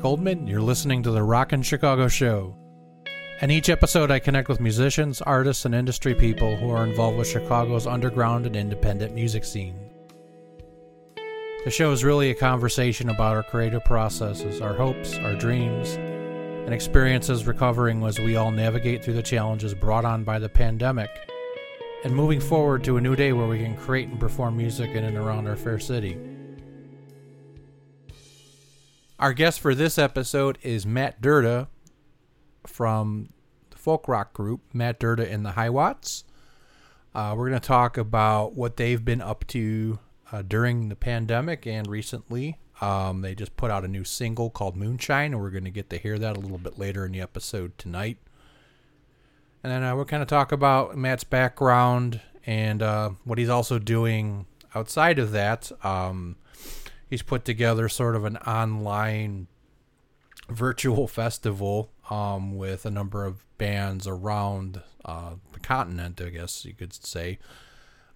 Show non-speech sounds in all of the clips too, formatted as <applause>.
Erik Oldman. You're listening to the Rockin' Chicago Show. In each episode, I connect with musicians, artists, and industry people who are involved with Chicago's underground and independent music scene. The show is really a conversation about our creative processes, our hopes, our dreams, and experiences recovering as we all navigate through the challenges brought on by the pandemic and moving forward to a new day where we can create and perform music in and around our fair city. Our guest for this episode is Matt Derda from the folk rock group Matt Derda and the High Watts. Uh, we're going to talk about what they've been up to uh, during the pandemic and recently. Um, they just put out a new single called Moonshine, and we're going to get to hear that a little bit later in the episode tonight. And then uh, we'll kind of talk about Matt's background and uh, what he's also doing outside of that. Um, he's put together sort of an online virtual <laughs> festival um, with a number of bands around uh, the continent, I guess you could say,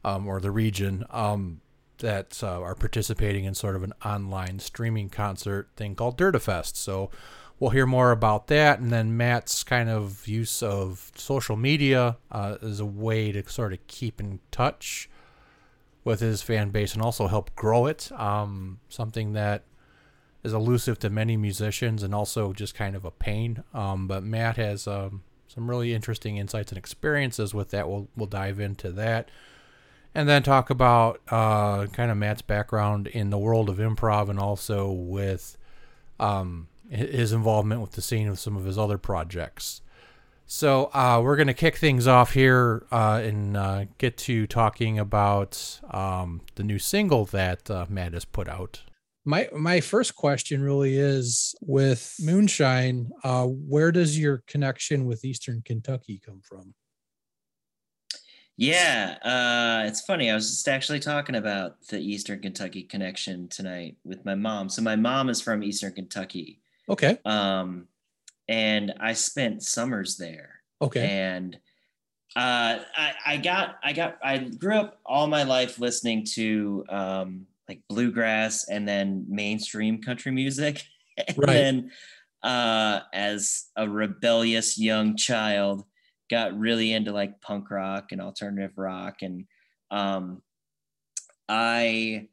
um, or the region um, that uh, are participating in sort of an online streaming concert thing called Derdafest. So we'll hear more about that. And then Matt's kind of use of social media uh, as a way to sort of keep in touch with his fan base and also help grow it. Um, something that is elusive to many musicians and also just kind of a pain. Um, but Matt has um, some really interesting insights and experiences with that. We'll we'll dive into that, and then talk about uh, kind of Matt's background in the world of improv and also with um, his involvement with the scene of some of his other projects. So uh, we're going to kick things off here uh, and uh, get to talking about um, the new single that uh, Matt has put out. My my first question really is with Moonshine. Uh, where does your connection with Eastern Kentucky come from? Yeah, uh, it's funny. I was just actually talking about the Eastern Kentucky connection tonight with my mom. So my mom is from Eastern Kentucky. Okay. Um, and I spent summers there. Okay. And uh, I, I got I got I grew up all my life listening to um, like bluegrass and then mainstream country music. <laughs> and Right. then uh, as a rebellious young child, got really into like punk rock and alternative rock. And um, I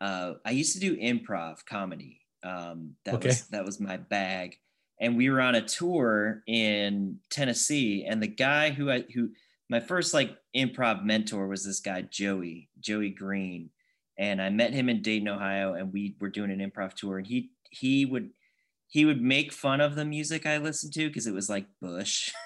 uh, I used to do improv comedy. Um, that Okay. was that was my bag. And we were on a tour in Tennessee, and the guy who I who my first like improv mentor was this guy Joey Joey Green, and I met him in Dayton, Ohio, and we were doing an improv tour, and he he would he would make fun of the music I listened to because it was like Bush. <laughs>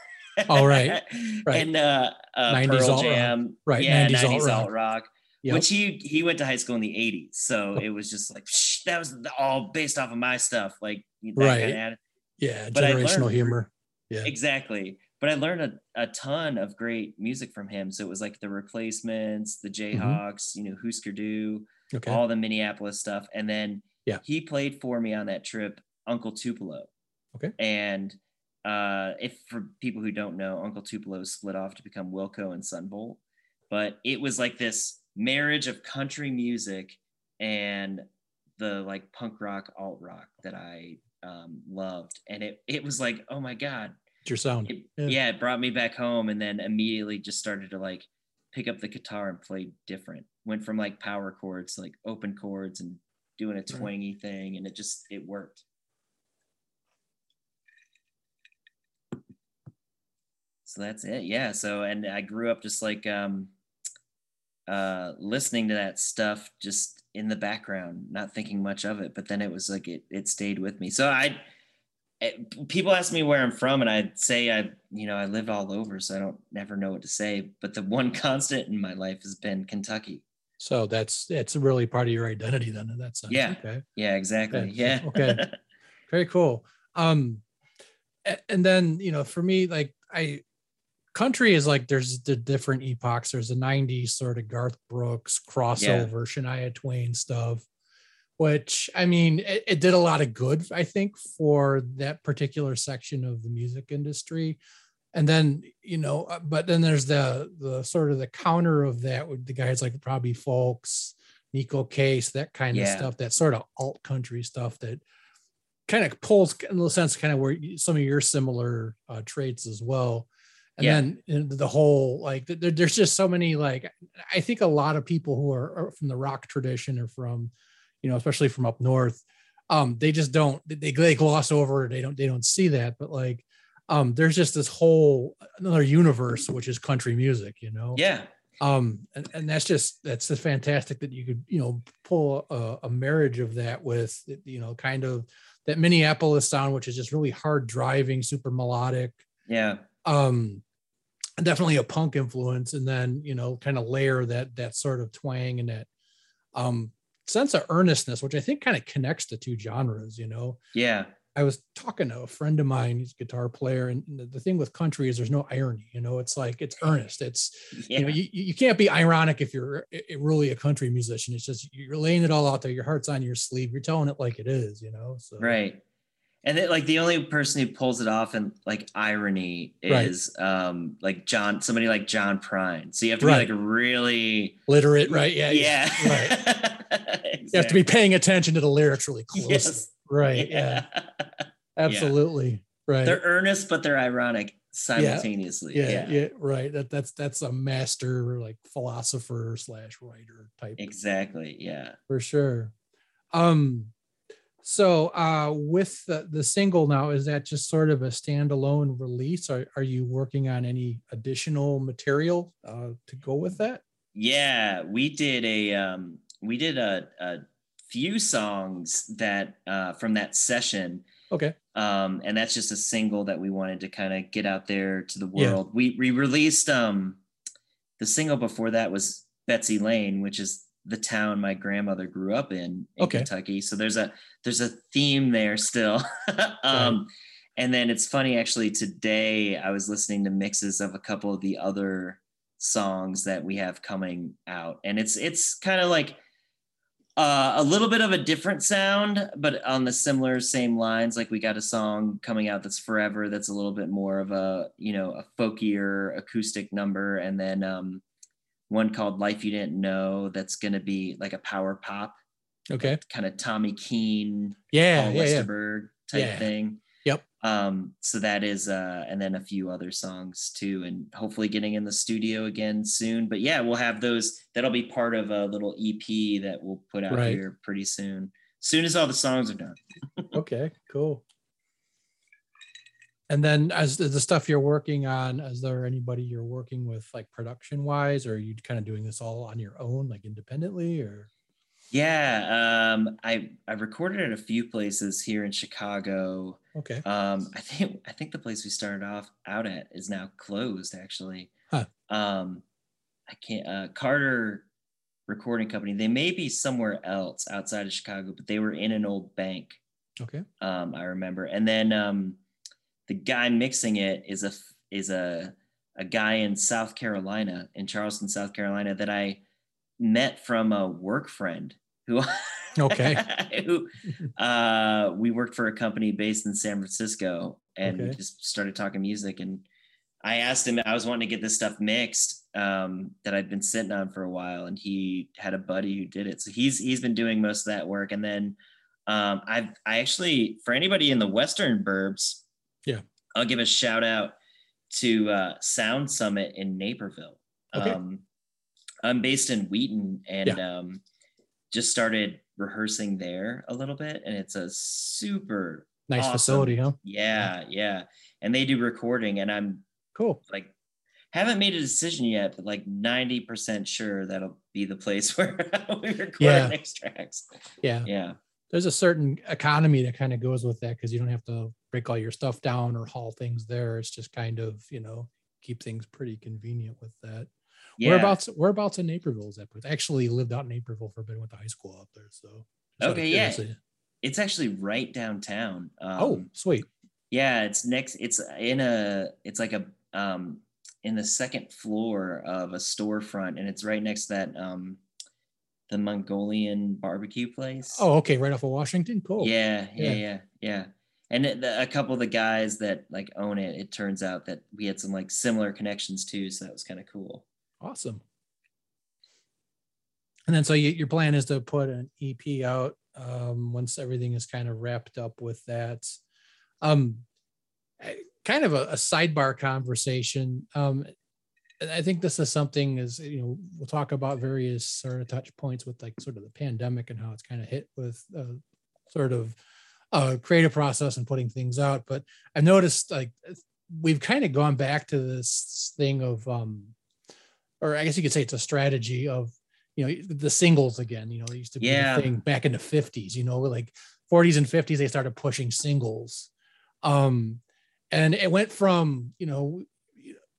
Oh, right. <laughs> Right. And uh, uh 90s Pearl alt rock. Jam. Right, Yeah, 90s 90s, alt rock. alt rock. Yep. Which he he went to high school in the 80s. So <laughs> it was just like that was all based off of my stuff. Like that Right. kind of yeah, but generational learned- humor. Yeah. Exactly. But I learned a, a ton of great music from him. So it was like the replacements, the Jayhawks, you know, Husker Du, Mm-hmm. Okay. all the Minneapolis stuff. And then Yeah. he played for me on that trip, Uncle Tupelo. Okay. And uh, if for people who don't know, Uncle Tupelo split off to become Wilco and Son Volt. But it was like this marriage of country music and the like punk rock, alt rock that I um, loved. And it it was like, oh my God, It's your sound. it, Yeah. yeah. it brought me back home and then immediately just started to like pick up the guitar and play different went from like power chords to like open chords and doing a twangy thing and it just it worked so that's it yeah so and i grew up just like um uh listening to that stuff just in the background not thinking much of it but then it was like it it stayed with me so i it- people ask me where I'm from, and I'd say I, you know, I live all over, so I don't never know what to say. But the one <laughs> constant in my life has been Kentucky. So that's that's really part of your identity then in that sense. Yeah. Okay. Yeah, exactly. Okay, Yeah. okay. <laughs> Very cool. Um and then, you know, for me, like I country is like there's the different epochs. There's the 90s sort of Garth Brooks crossover, Shania Twain stuff, which I mean, it, it did a lot of good, I think, for that particular section of the music industry. And then, you know, uh, but then there's the the sort of the counter of that with the guys like Robbie Fulks, Neko Case, that kind of stuff, that sort of alt country stuff that kind of pulls in the sense kind of where some of your similar uh, traits as well. And Yeah. then the whole like there, there's just so many like I think a lot of people who are, are from the rock tradition or from you know especially from up north um they just don't they, they gloss over they don't they don't see that but like um there's just this whole another universe which is country music you know Yeah. um and, and that's just that's just fantastic that you could you know pull a, a marriage of that with you know kind of that minneapolis sound which is just really hard driving super melodic Yeah. um definitely a punk influence and then you know kind of layer that that sort of twang and that um sense of earnestness which i think kind of connects the two genres you know Yeah. I was talking to a friend of mine, he's a guitar player, and the, thing with country is there's no irony. You know, it's like it's earnest. It's Yeah. you know, you, you can't be ironic if you're really a country musician. It's just you're laying it all out there. Your heart's on your sleeve. You're telling it like it is. You know, so right and it, like the only person who pulls it off in like irony Right. is um like john somebody like john prine so you have to Right. be like really literate, right? Yeah, yeah right. <laughs> You have to be paying attention to the lyrics really <laughs> closely. Yes. Right. Yeah. Absolutely. Right. they're earnest but they're ironic simultaneously yeah, yeah. Right. That that's that's a master like philosopher slash writer type exactly yeah for sure. Um, so uh, with the, the single now, is that just sort of a standalone release? Or are you working on any additional material uh, to go with that? Yeah, we did a um, we did a, a few songs that uh, from that session, Okay. um, and that's just a single that we wanted to kind of get out there to the Yeah. world. We we released um, the single before that was Betsy Lane, which is the town my grandmother grew up in in Okay. Kentucky. So there's a there's a theme there still. <laughs> um, And then it's funny actually today I was listening to mixes of a couple of the other songs that we have coming out, and it's it's kind of like uh, a little bit of a different sound, but on the similar same lines. Like we got a song coming out that's forever. That's a little bit more of a you know a folkier acoustic number, and then um, one called "Life You Didn't Know." That's going to be like a power pop, Okay. kind of Tommy Keene, Yeah. Paul Yeah. Yeah. Type Yeah. thing. Yep. Um, so that is uh and then a few other songs too, and hopefully getting in the studio again soon. But yeah, we'll have those that'll be part of a little EP that we'll put out Right. here pretty soon. Soon as all the songs are done. Okay. Cool. And then, as the the stuff you're working on, is there anybody you're working with, like production wise, or are you kind of doing this all on your own, like independently, or? Yeah, um, I I recorded at a few places here in Chicago. Okay. Um, I think I think the place we started off out at is now closed actually. Huh. Um, I can't. Uh, Carter Recording Company. They may be somewhere else outside of Chicago, but they were in an old bank. Okay. Um, I remember. And then um, the guy mixing it is a is a a guy in South Carolina, in Charleston, South Carolina, that I met from a work friend who <laughs> Okay. who uh, we worked for a company based in San Francisco and Okay. just started talking music. And I asked him, I was wanting to get this stuff mixed um, that I'd been sitting on for a while, and he had a buddy who did it. So he's he's been doing most of that work. And then um, I've I actually for anybody in the Western Burbs, Yeah. I'll give a shout out to uh, Sound Summit in Naperville. Okay. Um, I'm based in Wheaton and um, just started rehearsing there a little bit, and it's a super Nice awesome- facility, huh? Yeah, yeah, and they do recording, and I'm Cool. like haven't made a decision yet, but like 90% sure that'll be the place <laughs> where we record Yeah. our next tracks. Yeah. Yeah. There's a certain economy that kind of goes with that because you don't have to break all your stuff down or haul things there. It's just kind of, you know, keep things pretty convenient with that. Yeah. Whereabouts whereabouts in Naperville is that? place? I actually lived out in Naperville for a bit, went to high school out there. So just out of Okay, yeah. It's actually right downtown. Um, oh, sweet. Yeah, it's next. It's in a. It's like a um in the second floor of a storefront, and it's right next to that um the Mongolian barbecue place. Oh, okay, right off of Washington. Cool. yeah, yeah, Yeah. yeah, yeah. And it, the, a couple of the guys that like own it, it turns out that we had some like similar connections too, so that was kind of cool. Awesome. And then so you, your plan is to put an EP out um, once everything is kind of wrapped up with that. Um, kind of a, a sidebar conversation. Um, I think this is something is you know we'll talk about various sort of touch points with like sort of the pandemic and how it's kind of hit with uh, sort of uh, creative process and putting things out. But I noticed like we've kind of gone back to this thing of um, or I guess you could say it's a strategy of you know the singles again. You know, it used to be Yeah. a thing back in the fifties. You know, like forties and fifties they started pushing singles, um, and it went from you know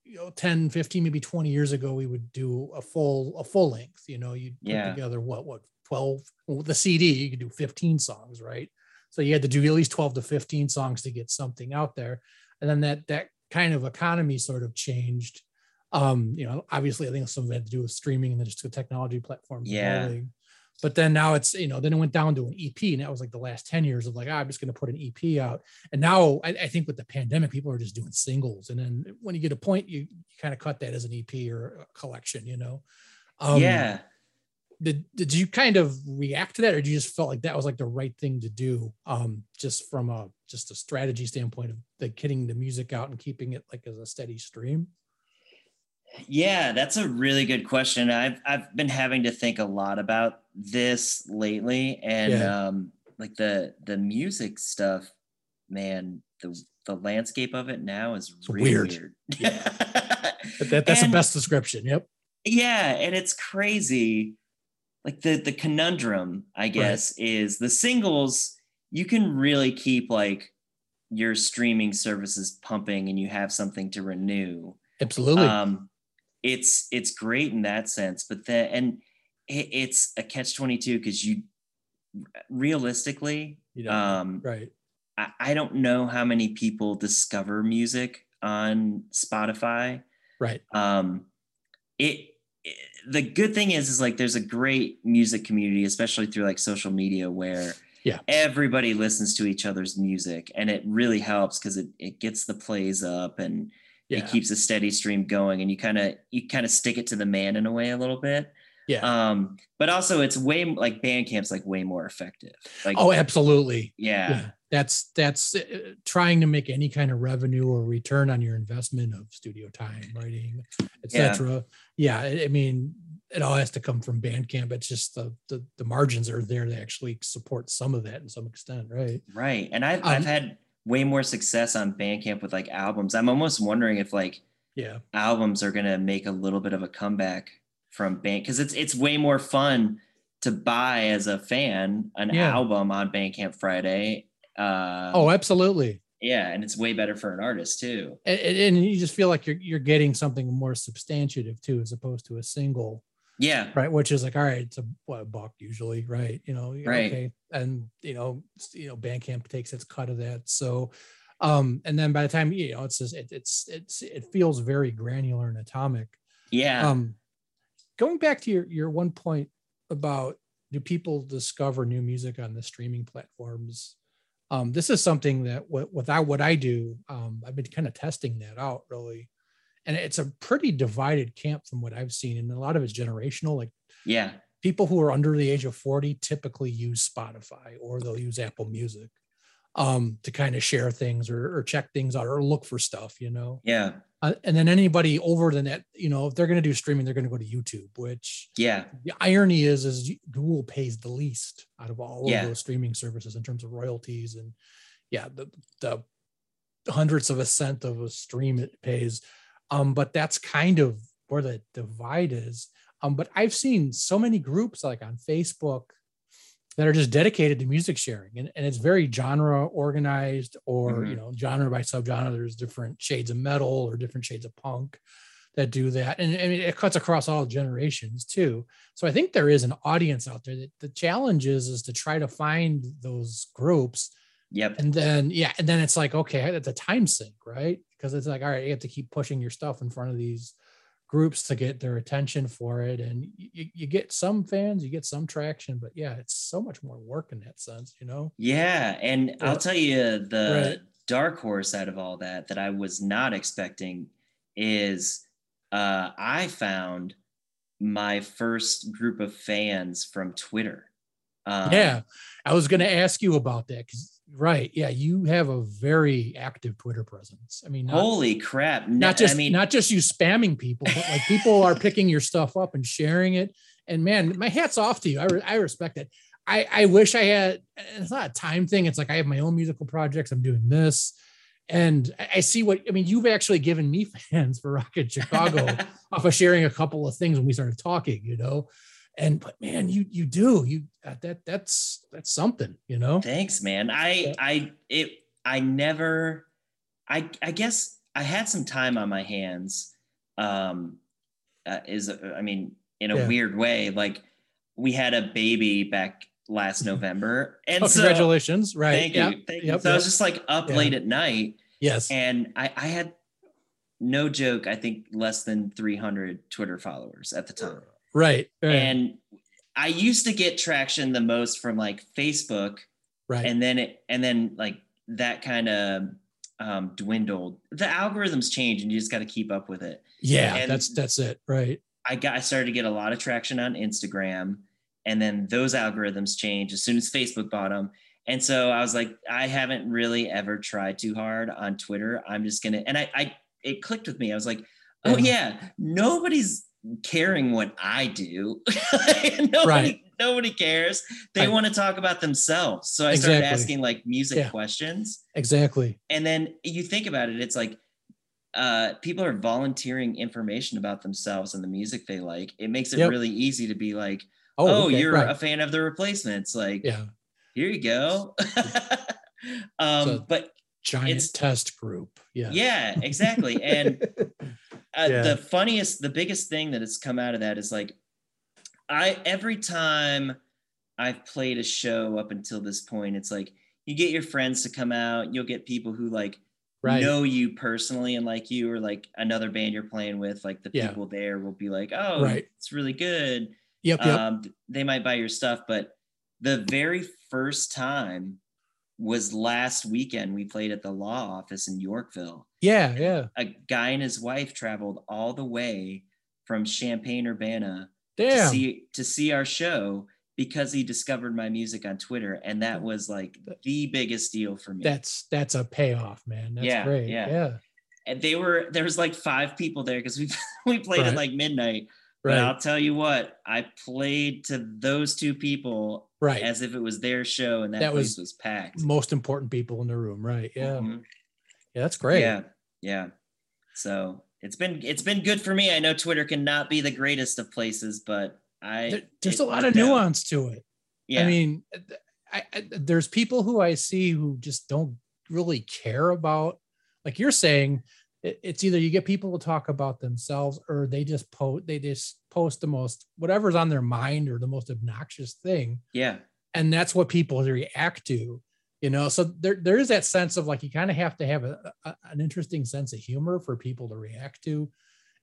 you know 10 15 maybe 20 years ago we would do a full a full length you know you put together what what 12 well, the cd you could do 15 songs right so you had to do at least 12 to 15 songs to get something out there. And then that that kind of economy sort of changed. Um you know obviously i think some of it had to do with streaming and then just the technology platforms Yeah. but then now it's you know then it went down to an ep and that was like the last 10 years of like ah, i'm just going to put an ep out. And now I, I think with the pandemic people are just doing singles. And then when you get a point you, you kind of cut that as an ep or a collection you know? Um yeah. Did, did you kind of react to that or did you just felt like that was like the right thing to do um just from a just a strategy standpoint of like getting the music out and keeping it like as a steady stream Yeah, that's a really good question. I've I've been having to think a lot about this lately, and Yeah. um, like the the music stuff, man. The the landscape of it now is really weird. weird. but <laughs> that, that's And- the best description yep Yeah, and it's crazy. Like the the conundrum, I guess, is the singles. You can really keep like your streaming services pumping, and you have something to renew. absolutely. Um it's it's great in that sense but then and it, it's a catch 22 because you realistically you um right. I, I don't know how many people discover music on spotify. Right. Um it the good thing is is like there's a great music community especially through like social media where Yeah. everybody listens to each other's music and it really helps because it, it gets the plays up and yeah. it keeps a steady stream going and you kind of you kind of stick it to the man in a way a little bit. Yeah. Um but also it's way like bandcamp's like way more effective. Like oh absolutely. Yeah. Yeah. That's that's uh, trying to make any kind of revenue or return on your investment of studio time writing etc yeah, I, mean it all has to come from bandcamp. It's just the, the the margins are there to actually support some of that in some extent right? Right and i've, Um, I've had way more success on bandcamp with like albums. I'm almost wondering if like yeah. albums are gonna make a little bit of a comeback from band because it's it's way more fun to buy as a fan an Yeah. album on bandcamp friday uh oh absolutely yeah and it's way better for an artist too. And, and you just feel like you're you're getting something more substantive too as opposed to a single yeah. right which is like all right it's a, what, a buck usually right? You know Right. okay and you know you know bandcamp takes its cut of that. So um and then by the time you know it's just it, it's it's it feels very granular and atomic. Yeah. Um going back to your your one point about do people discover new music on the streaming platforms um this is something that what without what i do um i've been kind of testing that out really. And it's a pretty divided camp from what i've seen and a lot of it's generational like yeah. people who are under the age of 40 typically use spotify or they'll use apple music um to kind of share things or, or check things out or look for stuff you know yeah uh, and then anybody over the net, you know, if they're going to do streaming, they're going to go to YouTube. Which yeah the irony is, is Google pays the least out of all Yeah. of those streaming services in terms of royalties, and yeah, the the hundredths of a cent of a stream it pays. Um, but that's kind of where the divide is. Um, but I've seen so many groups like on Facebook that are just dedicated to music sharing. And, and it's very genre organized or you Mhm. know genre by subgenre. There's different shades of metal or different shades of punk that do that. And, and it cuts across all generations too. So i think there is an audience out there that the challenge is is to try to find those groups. Yep. And then yeah and then it's like okay it's a time sink right? Because it's like all right you have to keep pushing your stuff in front of these groups to get their attention for it and you, you get some fans you get some traction but yeah it's so much more work in that sense you know Yeah, and Yeah. I'll tell you the Right. dark horse out of all that that I was not expecting is uh, I found my first group of fans from Twitter. Um, yeah, I was going to ask you about that because right, yeah, you have a very active Twitter presence. I mean, not, Holy crap! not just I mean, not just you spamming people, but like people are picking your stuff up and sharing it. And man, my hat's off to you. I, re- I respect it. I, I wish I had. It's not a time thing. It's like I have my own musical projects. I'm doing this, and I- I see what I mean. You've actually given me <laughs> fans for Rockin' Chicago <laughs> off of sharing a couple of things when we started talking. You know, and but man, you you do you uh, that that's that's something. You know. Thanks, man. I Yeah. I it I never I I guess I had some time on my hands. Um uh, is I mean in a Yeah. weird way like we had a baby back last <laughs> November and Oh, so congratulations! Right. thank Yep. you. Thank Yep, you. So I was just like up Yeah. late at night Yes. and I I had no joke I think less than 300 Twitter followers at the time. Right. Right. And I used to get traction the most from like Facebook right. and then it and then like that kind of um, dwindled. The algorithms change, and you just got to keep up with it. yeah. and- that's that's it. Right. I got I started to get a lot of traction on Instagram, and then those algorithms change as soon as Facebook bought them. And so I was like, I haven't really ever tried too hard on Twitter. I'm just gonna and I, I it clicked with me. I was like, oh Yeah. yeah, nobody's caring what I do. <laughs> nobody, Right. nobody cares. They Right. want to talk about themselves. So I started asking like music Yeah. questions Exactly. and then you think about it it's like uh, people are volunteering information about themselves and the music they like it makes it Yep. really easy to be like Oh, oh, okay, you're right. a fan of the replacements like yeah. here you go <laughs> um So- but Giant it's- test group. Yeah. yeah exactly and <laughs> uh, Yeah. the funniest the biggest thing that has come out of that is like i every time i've played a show up until this point it's like you get your friends to come out you'll get people who like right. know you personally and like you or like another band you're playing with like the Yeah. people there will be like oh Right. it's really good Yep. Yep. um they might buy your stuff but the very first time was last weekend we played at the law office in yorkville yeah. Yeah. a guy and his wife traveled all the way from champaign urbana to Damn. see to see our show because he discovered my music on twitter and that was like the biggest deal for me that's that's a payoff, man. That's Yeah, great. yeah. Yeah. and they were there was like five people there because we <laughs> we played Right. at like midnight. But Right. I'll tell you what, I played to those two people right. as if it was their show, and that, That place was was, packed. Most important people in the room. Right. Yeah. Mhm. Yeah. That's great. Yeah, yeah. So it's been it's been good for me. I know Twitter cannot be the greatest of places, but I There- there's a lot of nuance to it. Yeah, I mean, I, I, there's people who I see who just don't really care about, like you're saying, it- it's either you get people to talk about themselves or they just post, they just post the most, whatever's on their mind or the most obnoxious thing. yeah, And that's what people react to, you know? So there, there is that sense of like, you kind of have to have a, a- an interesting sense of humor for people to react to.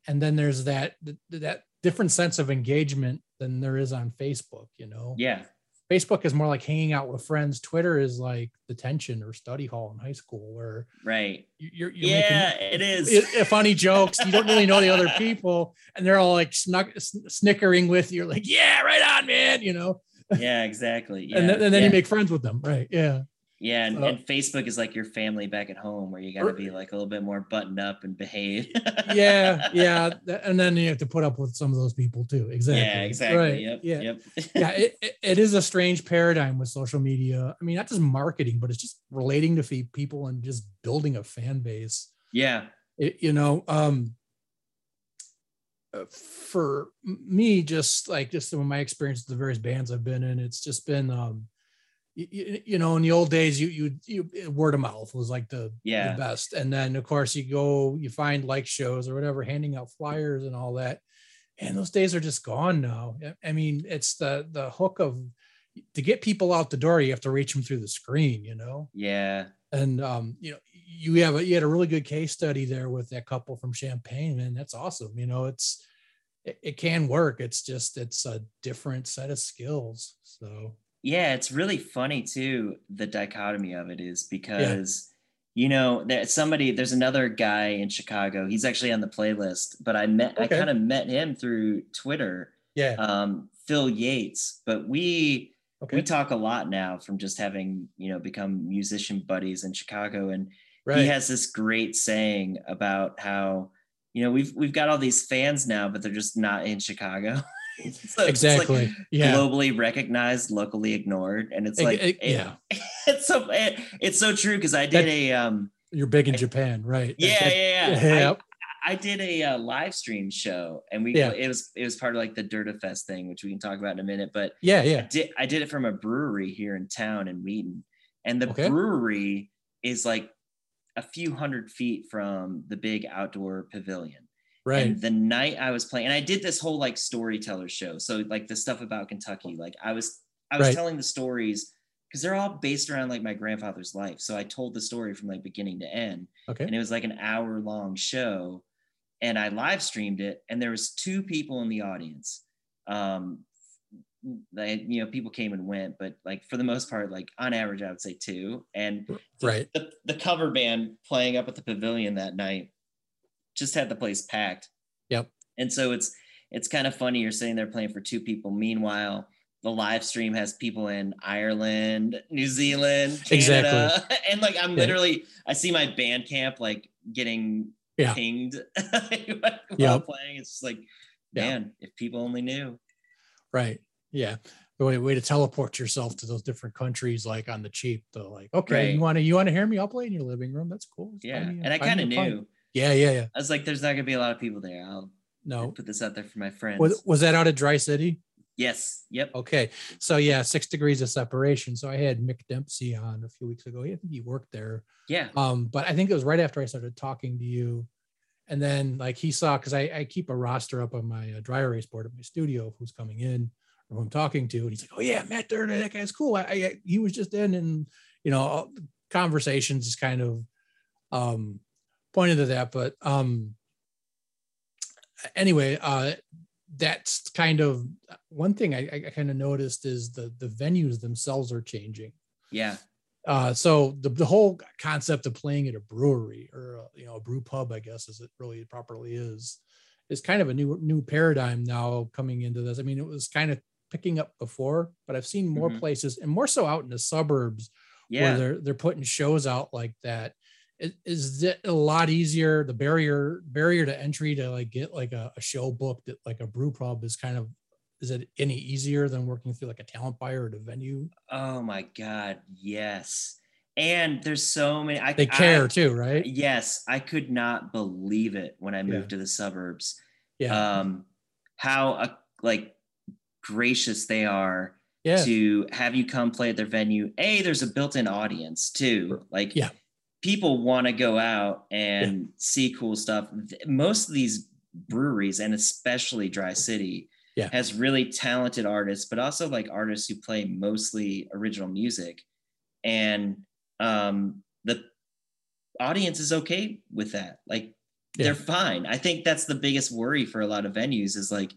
And then there's that, that different sense of engagement than there is on Facebook, you know? yeah, Facebook is more like hanging out with friends. Twitter is like detention or study hall in high school where right. you- you're, you're yeah, making it is. funny jokes. You don't really know the other people and they're all like snuck, snickering with you. You're like, yeah, right on, man. You know, yeah, exactly. <laughs> Yeah, and then, and then yeah. you make friends with them. Right. Yeah. Yeah, and, So- and Facebook is like your family back at home where you got to be like a little bit more buttoned up and behave. Yeah. <laughs> Yeah. And then you have to put up with some of those people too. Exactly. Yeah, exactly. Right. Yep. Yeah. Yep. yeah, <laughs> it, it- it is a strange paradigm with social media. I mean, not just marketing, but it's just relating to people and just building a fan base. yeah. it, you know um uh, for me just like just of my experience with the various bands i've been in it's just been um you, you know in the old days you you you word of mouth was like the, Yeah. the best and then of course you go you find like shows or whatever handing out flyers and all that and those days are just gone now i mean it's the the hook of to get people out the door you have to reach them through the screen you know Yeah. and um, you know, you have a, you had a really good case study there with that couple from Champaign, and that's awesome. You know, it's it, it can work. It's just it's a different set of skills. So Yeah, it's really funny too. The dichotomy of it is because you know there's somebody. There's another guy in Chicago. He's actually on the playlist, but I met. I kind of met him through Twitter. yeah, Um, Phil Yates, but we Okay. we talk a lot now from just having you know become musician buddies in Chicago, and right. he has this great saying about how you know we've we've got all these fans now, but they're just not in Chicago. <laughs> <laughs> So it's like exactly. yeah. globally recognized, locally ignored, and it's like ex- it- yeah. <laughs> it's so it, it's so true because I did That- a um You're big in Japan, right? yeah That- yeah that- <laughs> yeah. I, I did a uh, live stream show, and we Yeah. it was it was part of like the Derda Fest thing, which we can talk about in a minute. But yeah, I yeah. did I did it from a brewery here in town in Wheaton, and the Okay. brewery is like a few hundred feet from the big outdoor pavilion. Right. And the night I was playing, and I did this whole like storyteller show. So like the stuff about Kentucky, like I was I was Right. telling the stories because they're all based around like my grandfather's life. So I told the story from like beginning to end, Okay. and it was like an hour long show, and I live streamed it, and there was two people in the audience. Um, they, you know, people came and went, but like for the most part, like on average, I would say two. And Right. the, the cover band playing up at the pavilion that night just had the place packed. Yep. And so it's it's kind of funny you're sitting there playing for two people. Meanwhile, the live stream has people in Ireland, New Zealand, Canada, <laughs> and like I'm Yeah. literally I see my band camp like getting Yeah. pinged <laughs> while Yep. playing. It's just like, man, if people only knew. Right. Yeah. The way, way to teleport yourself to those different countries, like on the cheap. Though, like, okay, Right. you want to you want to hear me? I'll play in your living room. That's cool. It's Yeah. fine, And I kind of knew. Yeah, yeah, yeah. I was like, there's not gonna be a lot of people there. I'll No. put this out there for my friends. Was was that out of Dry City? yes. Yep. Okay. So yeah, six degrees of separation. So I had Mick Dempsey on a few weeks ago. I think he worked there. Yeah. Um, but I think it was right after I started talking to you. And then like he saw because I, I keep a roster up on my uh, dry erase board at my studio of who's coming in or who I'm talking to. And he's like, Oh yeah, Matt Derda, that guy's cool. I, I he was just in and you know, all conversations is kind of um pointed to that. But um anyway, uh that's kind of one thing I, I kind of noticed is the the venues themselves are changing. Yeah. Uh, so the, the whole concept of playing at a brewery or uh, you know a brew pub, I guess, as it really properly is, is kind of a new new paradigm now coming into this. I mean, it was kind of picking up before, but I've seen more Mhm. places and more so out in the suburbs where they're they're putting shows out like that. Is, is it a lot easier? The barrier barrier to entry to like get like a, a show booked at like a brew pub is kind of is it any easier than working through like a talent buyer at a venue? Oh my God. Yes. And there's so many. I, They care I- too, right? Yes. I could not believe it when I moved to the suburbs. Yeah. Um, how uh, like gracious they are yeah. to have you come play at their venue. A, there's a built-in audience too. Like Yeah. People want to go out and see cool stuff. Most of these breweries and especially Dry City Yeah. has really talented artists, but also like artists who play mostly original music. And um the audience is okay with that. Like Yeah. they're fine. I think that's the biggest worry for a lot of venues is like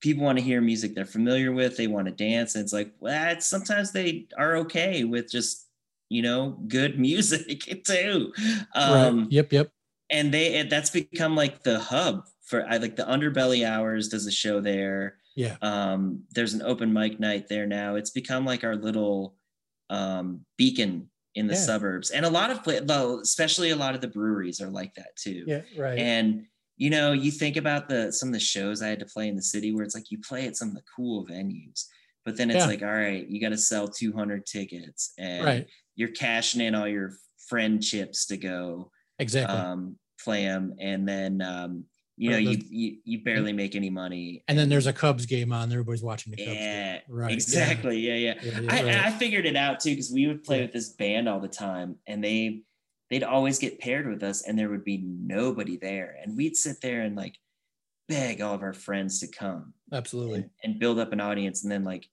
people want to hear music they're familiar with, they want to dance. And it's like, well, it's, sometimes they are okay with just, you know, good <laughs> music too. Um, right. Yep. Yep. and they that's become like the hub for I like the underbelly hours does a show there. Yeah. Um, there's an open mic night there now. It's become like our little um, beacon in the Yeah. suburbs, and a lot of especially a lot of the breweries are like that too. Yeah. Right. And you know, you think about the some of the shows I had to play in the city where it's like you play at some of the cool venues, but then it's Yeah. like, all right, you got to sell 200 tickets, and right. You're cashing in all your friend chips to go Exactly. um, play them, and then um, you know you, you you barely make any money. and then there's a Cubs game on. Everybody's watching the Cubs. yeah, game. Right. yeah. exactly, yeah, yeah. Yeah, yeah, I, right. I figured it out too because we would play Yeah. with this band all the time, and they they'd always get paired with us, and there would be nobody there, and we'd sit there and like beg all of our friends to come Absolutely. and, and build up an audience, and then like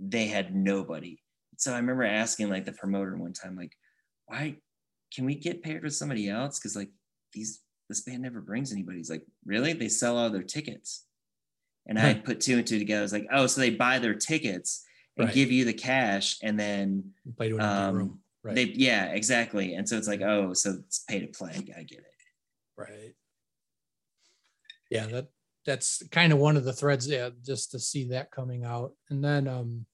they had nobody. So I remember asking like the promoter one time, like, why can we get paired with somebody else? Because like these this band never brings anybody. He's like, really? They sell all their tickets. And I put two and two together. I was like, oh, so they buy their tickets and Right. give you the cash, and then Play to an um, room. Right. they yeah, exactly. And so it's like, oh, so it's pay to play. I get it. right. Yeah. That that's kind of one of the threads. Yeah. Just to see that coming out, and then um,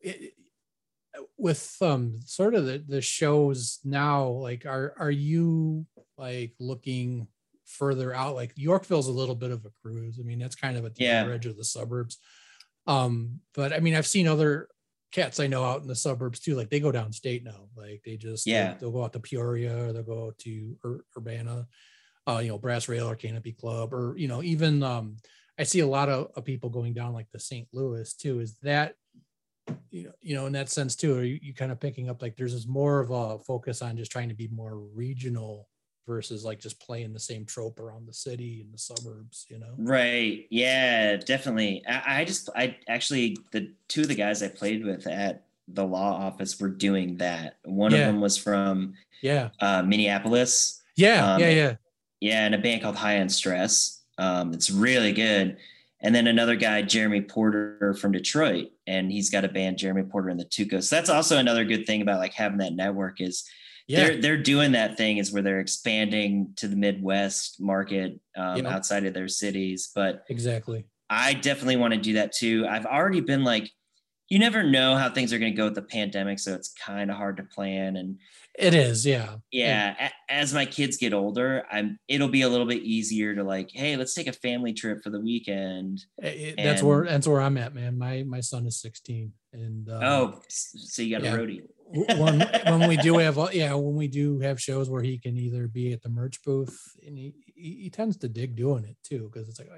it, with um sort of the, the shows now like are are you like looking further out? Like yorkville's a little bit of a cruise. I mean that's kind of at the Yeah. edge of the suburbs. Um but i mean i've seen other cats i know out in the suburbs too. Like they go downstate now. Like they just they'll- Yeah. they'll, go out to peoria or they'll go to Ur- urbana uh you know brass rail or canopy club or you know even um i see a lot of, of people going down like the st louis too. Is that you know, you know, in that sense too, are you, you kind of picking up like there's this more of a focus on just trying to be more regional versus like just playing the same trope around the city and the suburbs, you know? Right. Yeah, definitely. I, I just, I actually, the two of the guys I played with at the law office were doing that. One Yeah. of them was from Yeah. uh, Minneapolis. Yeah. Um, yeah. Yeah. Yeah, in a band called High on Stress. Um, it's really good. And then another guy, Jeremy Porter from Detroit, and he's got a band, Jeremy Porter and the Tuco. So that's also another good thing about like having that network is Yeah. they're they're doing that thing is where they're expanding to the Midwest market um, outside of their cities. But Exactly. I definitely want to do that too. I've already been like, you never know how things are going to go with the pandemic, so it's kind of hard to plan. And It is. Yeah. yeah, a- as my kids get older, I'm it'll be a little bit easier to like, hey, let's take a family trip for the weekend. It- it- that's where, that's where I'm at, man. My, my son is 16 and, uh, oh, so you got yeah. a roadie. when when we do have yeah when we do have shows where he can either be at the merch booth and he he, he tends to dig doing it too because it's like oh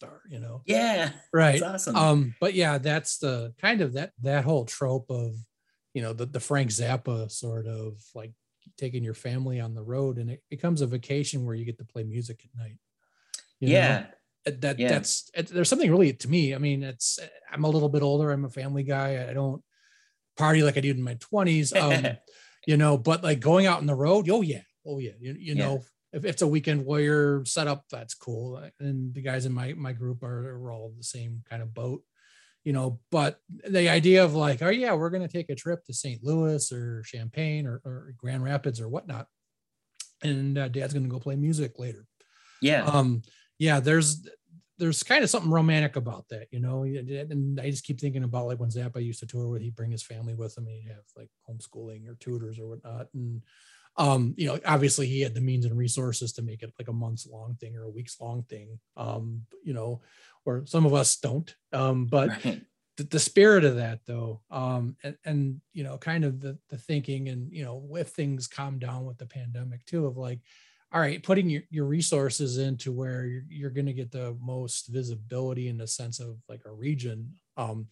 star you know Yeah, right that's awesome. um but yeah that's the kind of that that whole trope of you know the, the frank zappa sort of like taking your family on the road and it becomes a vacation where you get to play music at night you know? yeah, Uh, that Yeah. that's there's something really to me i mean it's i'm a little bit older i'm a family guy i don't party like i did in my 20s um <laughs> you know but like going out on the road oh yeah oh yeah you, you Yeah. know if it's a weekend warrior setup that's cool. And the guys in my my group are, are all the same kind of boat you know but the idea of like oh yeah we're going to take a trip to st louis or champaign or, or grand rapids or whatnot and uh, dad's going to go play music later. Yeah, um yeah there's there's kind of something romantic about that you know? And i just keep thinking about like when zappa used to tour where he'd bring his family with him and he'd have like homeschooling or tutors or whatnot and um you know obviously he had the means and resources to make it like a months long thing or a weeks long thing um you know or some of us don't um but <laughs> right. the, the spirit of that though um and, and you know kind of the the thinking and you know if things calm down with the pandemic too of like all right putting your, your resources into where you're, you're going to get the most visibility in the sense of like a region um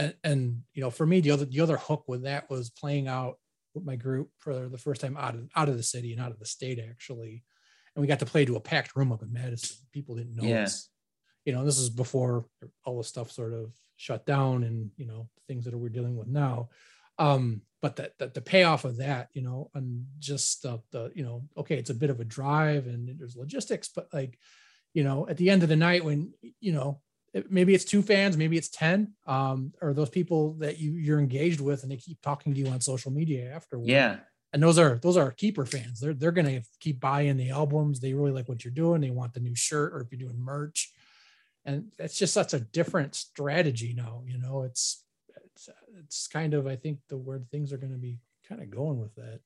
and, and you know for me the other the other hook with that was playing out my group for the first time out of out of the city and out of the state actually and we got to play to a packed room up in madison people didn't know Yeah. us you know, this is before all the stuff sort of shut down and, you know, things that we're dealing with now. Um, but that, that the payoff of that, you know, and just the, the, you know, okay, it's a bit of a drive and there's logistics, but like, you know, at the end of the night when, you know, maybe it's two fans, maybe it's 10, um, or those people that you you're engaged with and they keep talking to you on social media afterwards yeah, and those are those are keeper fans. They're they're gonna keep buying the albums. They really like what you're doing. They want the new shirt, or if you're doing merch, and it's just such a different strategy now. You know, it's it's it's kind of I think the where things are going to be kind of going with that.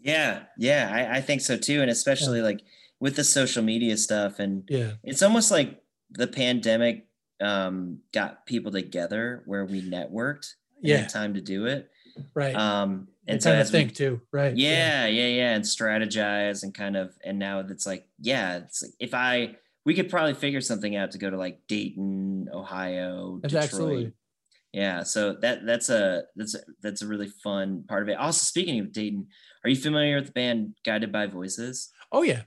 yeah, yeah. I, I think so too, and especially like with the social media stuff, and Yeah, it's almost like the pandemic um, got people together where we networked. Yeah. time to do it. right. Um, and so kind of as we think too, right? yeah yeah yeah and strategize and kind of and now it's like yeah it's like if i we could probably figure something out to go to like dayton ohio detroit absolutely. yeah so that that's a that's a, that's a really fun part of it also speaking of dayton are you familiar with the band guided by voices Oh yeah,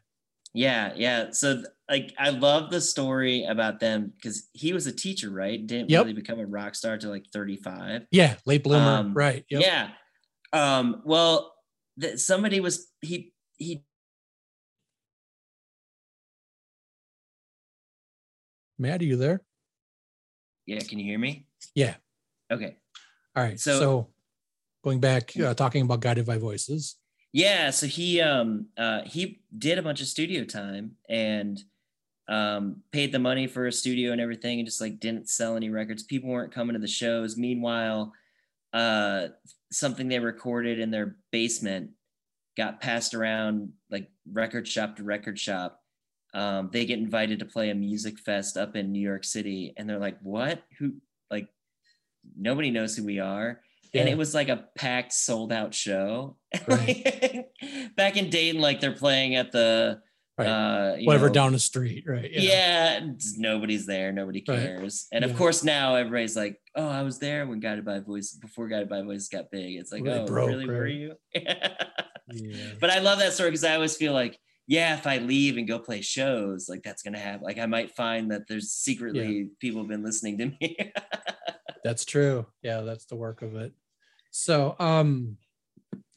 yeah yeah so th- like i love the story about them because he was a teacher right didn't Yep. really become a rock star till like 35 yeah, late bloomer, Um, right? Yep. yeah. Um, well, th- somebody was he he Matt, are you there? yeah, can you hear me? Yeah. Okay. All right. So, So- going back, uh, talking about guided by voices. Yeah, so he um uh he did a bunch of studio time and um, paid the money for a studio and everything, and just like didn't sell any records. People weren't coming to the shows. Meanwhile, uh, something they recorded in their basement got passed around like record shop to record shop. Um, they get invited to play a music fest up in New York City, and they're like, "What? Who? Like, nobody knows who we are." And it was like a packed, sold out show. <laughs> Right. Back in Dayton, like they're playing at the Right. uh, Whatever know, down the street, right? yeah, it's- nobody's there, nobody Right. cares. And Yeah. of course now everybody's like, "Oh, I was there when Guided by Voice before Guided by Voice got big." It's like, Really "Oh, broke, really? Were you?" <laughs> Yeah. but I love that story because I always feel like, yeah, if I leave and go play shows, like that's gonna happen. Like I might find that there's secretly people have been listening to me. <laughs> That's true. Yeah, that's the work of it. So um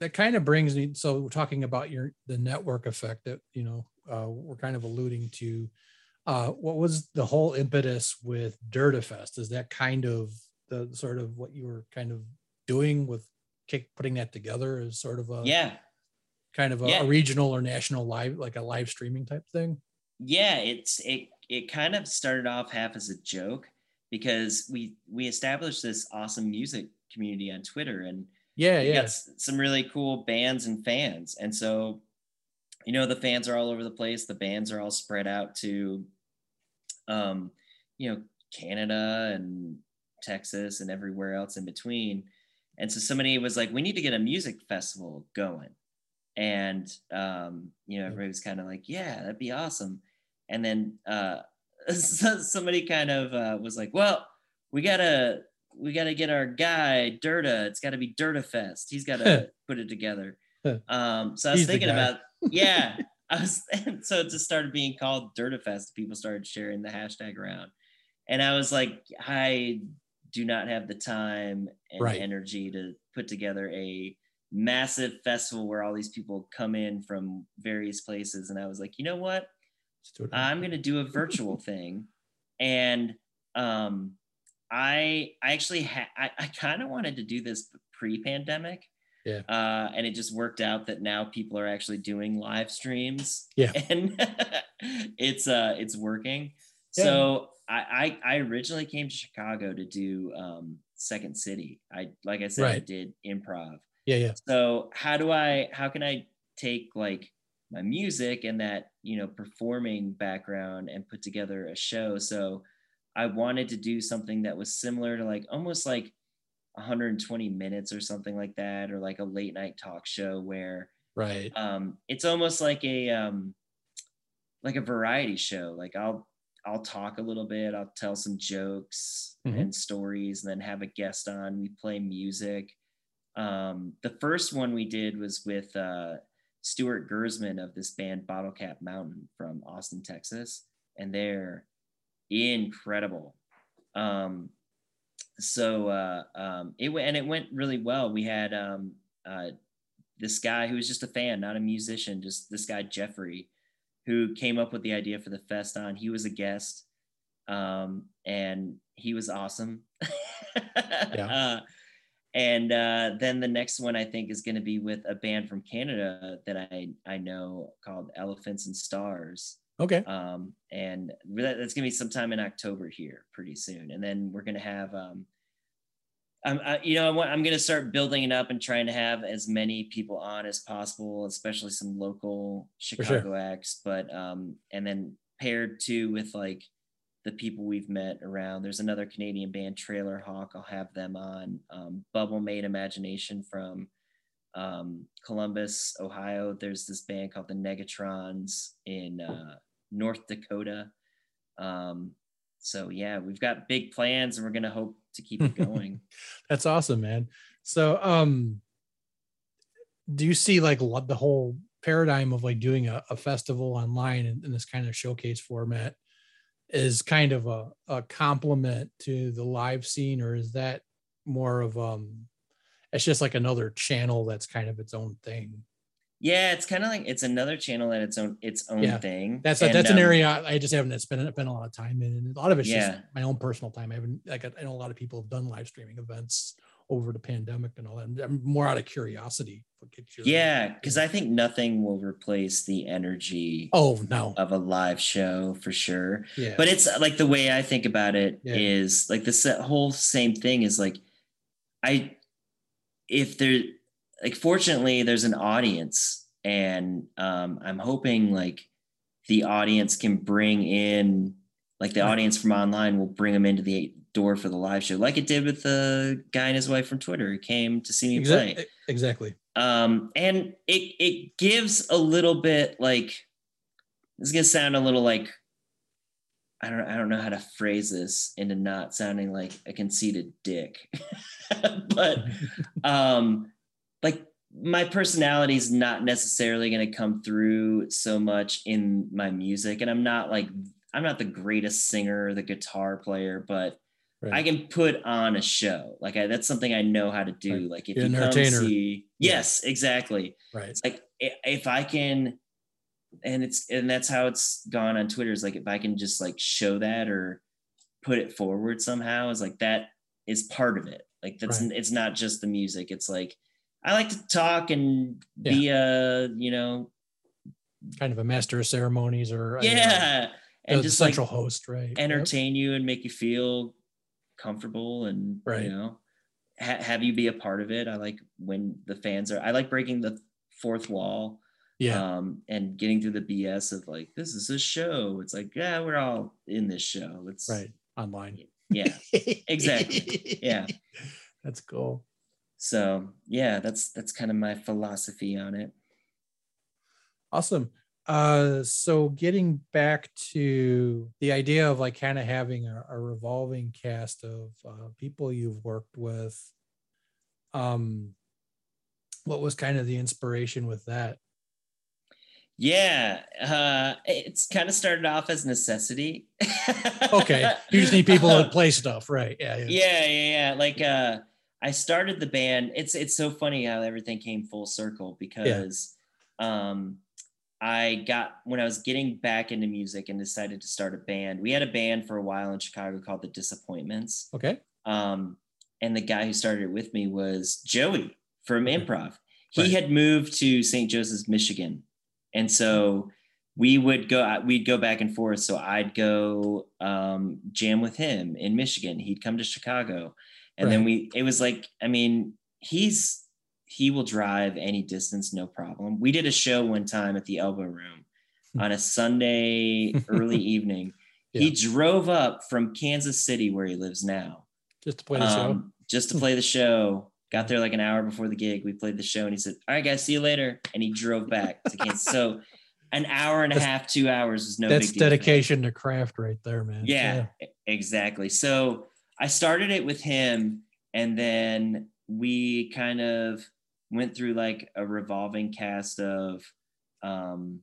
that kind of brings me so we're talking about your the network effect that you know uh we're kind of alluding to uh what was the whole impetus with Derdafest? Is that kind of the sort of what you were kind of doing with kick putting that together as sort of a yeah, kind of a, Yeah. a regional or national live like a live streaming type thing? yeah it's it it kind of started off half as a joke because we we established this awesome music community on twitter and Yeah, yeah. got some really cool bands and fans and so you know the fans are all over the place the bands are all spread out to um you know canada and texas and everywhere else in between and so somebody was like we need to get a music festival going and um you know everybody was kind of like yeah that'd be awesome and then uh <laughs> so somebody kind of uh, was like well we gotta we gotta get our guy Derda. It's gotta be Derda Fest. He's gotta <laughs> put it together. <laughs> Um so i was He's thinking about <laughs> yeah i was so it just started being called Derda Fest. People started sharing the hashtag around. And i was like i do not have the time and Right. energy to put together a massive festival where all these people come in from various places. And i was like you know what? Let's do it. I'm going to do a virtual thing. And um, I, I actually, ha- I, I kind of wanted to do this pre-pandemic. Yeah. Uh, and it just worked out that now people are actually doing live streams. Yeah. <laughs> And it's, uh, it's working. Yeah. So I, I, I originally came to Chicago to do um, Second City. I, like I said, I did improv yeah, yeah. so how do i how can i take like my music and that you know performing background and put together a show so i wanted to do something that was similar to like almost like 120 minutes or something like that or like a late night talk show where Right. um it's almost like a um like a variety show like i'll i'll talk a little bit i'll tell some jokes Mhm. and stories and then have a guest on we play music um the first one we did was with uh stuart gersman of this band bottle cap mountain from austin texas and they're incredible um so uh um it went and it went really well we had um uh this guy who was just a fan, not a musician, just this guy Jeffrey, who came up with the idea for the fest on. He was a guest, um, and he was awesome. Yeah. <laughs> Uh, and uh, then the next one I think is going to be with a band from Canada that I I know called Elephants and Stars. Okay. Um, and that- that's gonna be sometime in October here, pretty soon. And then we're gonna have, um, I'm, I, you know, I I'm gonna start building it up and trying to have as many people on as possible, especially some local sure. Chicago acts. But um, and then paired too with like the people we've met around. There's another Canadian band, Trailer Hawk. I'll have them on. Um, Bubble Made Imagination from um, Columbus, Ohio. There's this band called the Negatrons in uh, North Dakota. Um, so yeah, we've got big plans, and we're gonna hope to keep it going. <laughs> That's awesome, man. So, um, do you see like the whole paradigm of like doing a, a festival online in, in this kind of showcase format is kind of a, a complement to the live scene, or is that more of um, it's just like another channel that's kind of its own thing? Yeah, it's kind of like it's another channel at its own its own Yeah. thing. That's And, that's an um, area I just haven't spent spent a lot of time in, and a lot of it's Yeah. just my own personal time. I haven't like I know a lot of people have done live streaming events over the pandemic and all that. I'm more out of curiosity gets. Yeah, because I think nothing will replace the energy Oh no. of a live show for sure. Yeah. But it's uh, like the way I think about it is Yeah. like this whole same thing is like I if there like fortunately there's an audience and um I'm hoping like the audience can bring in like the audience from online will bring them into the door for the live show like it did with the guy and his wife from Twitter who came to see me play exactly. um and it it gives a little bit like this is gonna sound a little like i don't i don't know how to phrase this into not sounding like a conceited dick <laughs> but <laughs> um like my personality is not necessarily going to come through so much in my music and i'm not like i'm not the greatest singer or the guitar player but I can put on a show. Like I, that's something I know how to do. Right. Like if You're you come see, Yeah. yes, exactly. right. It's like if I can, and it's and that's how it's gone on Twitter. Is like if I can just like show that or put it forward somehow, is like that is part of it. Like that's Right. it's not just the music. It's like I like to talk and be a you know Kind of a master of ceremonies or yeah, and the just like central host, right? Yep. entertain you and make you feel comfortable and Right. you know ha- have you be a part of it i like when the fans are i like breaking the fourth wall Yeah. um and getting through the bs of like this is a show it's like yeah we're all in this show it's right. Online. yeah <laughs> Exactly. yeah That's cool. So yeah that's that's kind of my philosophy on it Awesome. Uh, so getting back to the idea of like kind of having a, a revolving cast of uh, people you've worked with, um, what was kind of the inspiration with that? yeah uh it's kind of started off as necessity Okay, you just need people to <laughs> play stuff, right? Yeah, yeah. yeah yeah yeah like uh i started the band. It's it's so funny how everything came full circle because um i got when i was getting back into music and decided to start a band we had a band for a while in chicago called the disappointments. Okay. um and the guy who started it with me was joey from improv. He Right. had moved to st joseph's michigan. And so we would go we'd go back and forth. So i'd go um, jam with him in michigan. He'd come to chicago and then we it was like i mean he's he will drive any distance no problem we did a show one time at the elbow room hmm. on a sunday <laughs> early evening he drove up from kansas city where he lives now Just to play the show. um, just to hmm. play the show. Got hmm. there like an hour before the gig. We played the show, and he said, "All right, guys, see you later." And he drove back to Kansas. so, an hour and a That's- half, two hours is no That's big deal. dedication to craft right there, man. Yeah, e- exactly. So I started it with him, and then we kind of went through like a revolving cast of um,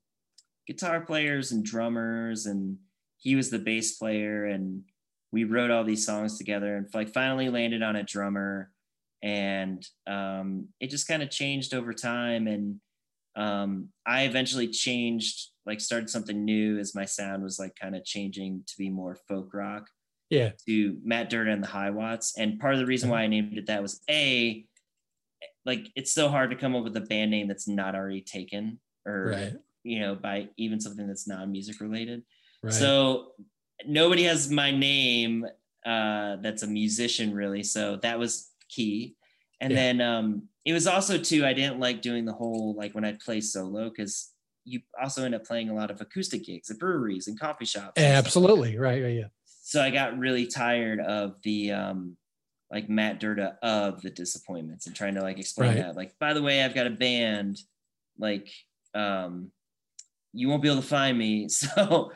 guitar players and drummers, and he was the bass player, and we wrote all these songs together, and like finally landed on a drummer, and um, it just kind of changed over time, and um, I eventually changed, like started something new as my sound was like kind of changing to be more folk rock Yeah. to Matt Derda and the High Watts. And part of the reason why I named it that was A, like it's so hard to come up with a band name that's not already taken or, Right. you know, by even something that's non music related. Right. So nobody has my name uh, that's a musician really. So that was key. And Yeah. then um, it was also too, I didn't like doing the whole, like when I play solo, because you also end up playing a lot of acoustic gigs at breweries and coffee shops. Absolutely. Right. Right. Yeah. So I got really tired of the um, like Matt Derda of the disappointments and trying to like explain Right. that. Like, by the way, I've got a band. Like, um, you won't be able to find me. <laughs> So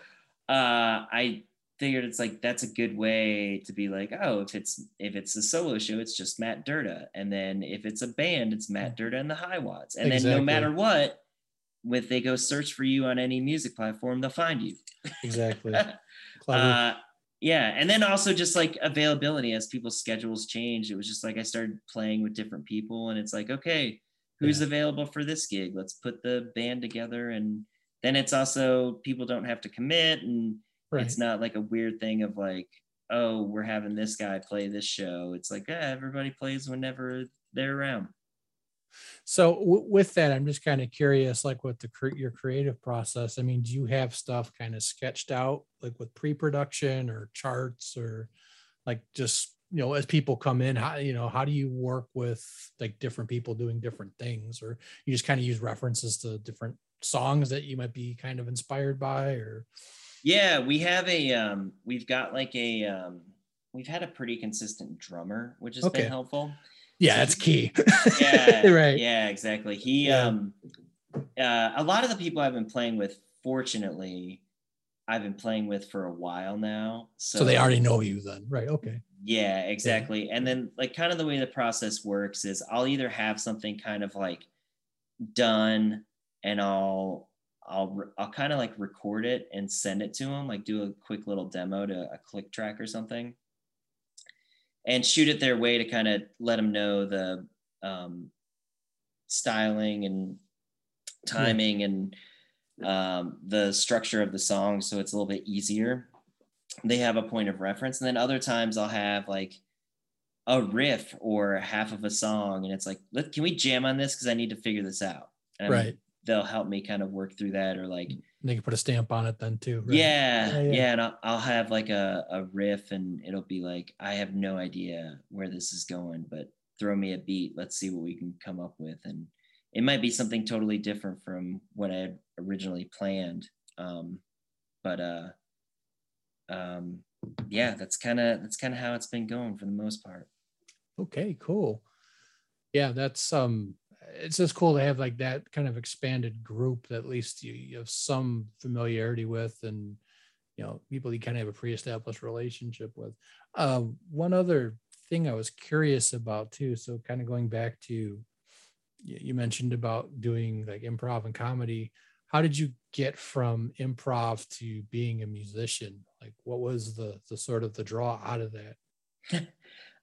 uh, I figured it's like that's a good way to be like, oh, if it's if it's a solo show, it's just Matt Derda, and then if it's a band, it's Matt Derda and the High Watts, and then no matter what, if they go search for you on any music platform, they'll find you. Exactly. <laughs> Uh, yeah, and then also just like availability as people's schedules change. It was just like I started playing with different people, and it's like, okay, who's Yeah. available for this gig? Let's put the band together, and then it's also people don't have to commit, and right. it's not like a weird thing of like, oh, we're having this guy play this show. It's like, yeah, everybody plays whenever they're around. So w- with that, I'm just kind of curious, like with the cre- your creative process. I mean, do you have stuff kind of sketched out, like with pre-production or charts, or like just you know, as people come in, how you know, how do you work with like different people doing different things, or you just kind of use references to different songs that you might be kind of inspired by, or Yeah, we have a um we've got like a um we've had a pretty consistent drummer, which has Okay. been helpful. Yeah, that's key. <laughs> Yeah, right. Yeah, exactly. He Yeah. um uh a lot of the people I've been playing with, fortunately, I've been playing with for a while now. So, So they already know you then, right? Okay. Yeah, exactly. And then like kind of the way the process works is I'll either have something kind of like done and I'll I'll I'll kind of like record it and send it to them, like do a quick little demo to a click track or something. And shoot it their way to kind of let them know the um, styling and timing and um, the structure of the song so it's a little bit easier. They have a point of reference and then other times i'll have like a riff or half of a song and it's like can we jam on this? Because i need to figure this out. And Right. They'll help me kind of work through that or like And they can put a stamp on it then too. right? yeah, Yeah, yeah, yeah. and I'll, I'll have like a, a riff and it'll be like i have no idea where this is going but throw me a beat let's see what we can come up with and it might be something totally different from what i had originally planned um, but uh um yeah that's kind of that's kind of how it's been going for the most part Okay, cool. Yeah, that's um it's just cool to have like that kind of expanded group that at least you, you have some familiarity with and you know people you kind of have a pre-established relationship with. Uh, one other thing I was curious about too, so kind of going back to you mentioned about doing like improv and comedy. How did you get from improv to being a musician? Like what was the the sort of the draw out of that?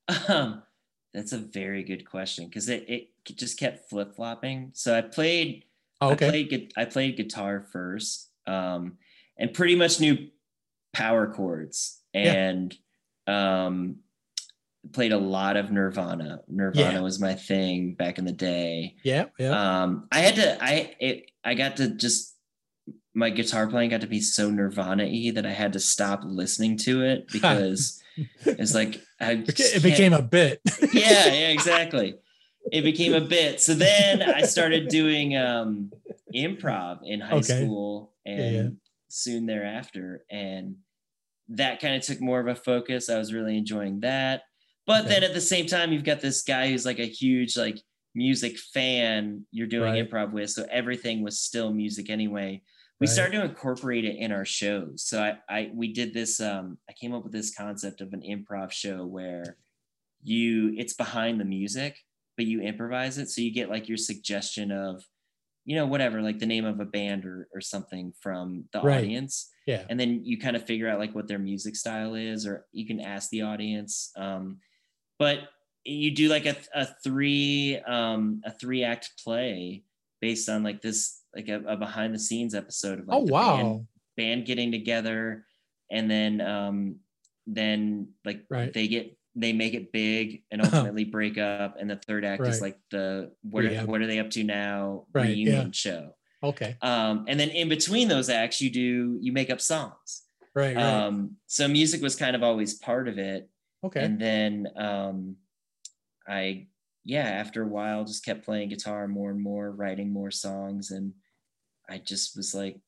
<laughs> um that's a very good question because it, it just kept flip-flopping so i played Oh, I okay. played I played guitar first, um, and pretty much knew power chords Yeah. and um, played a lot of Nirvana. Nirvana Yeah. was my thing back in the day. yeah, yeah. Um, I had to I it, I got to just my guitar playing got to be so Nirvana-y that I had to stop listening to it because it's like I <laughs> It beca- just it can't- became a bit. yeah, <laughs> yeah, exactly. It became a bit. So then I started doing um, improv in high Okay. school and Yeah, soon thereafter. And that kind of took more of a focus. I was really enjoying that. But Okay. then at the same time, you've got this guy who's like a huge like music fan you're doing Right. improv with. So everything was still music anyway. We Right. started to incorporate it in our shows. So I, I we did this um I came up with this concept of an improv show where you it's behind the music but you improvise it so you get like your suggestion of you know whatever like the name of a band or, or something from the Right. audience Yeah. and then you kind of figure out like what their music style is or you can ask the audience um, but you do like a, a three um, a three act play based on like this like a, a behind the scenes episode of like Oh the wow. band, band getting together and then um then like Right. they get they make it big and <laughs> ultimately break up and the third act is like the what are, what are they up to now Right, reunion yeah. show Okay. um and then in between those acts you do you make up songs Right. Right. um so music was kind of always part of it okay. and then um i yeah after a while just kept playing guitar more and more writing more songs and i just was like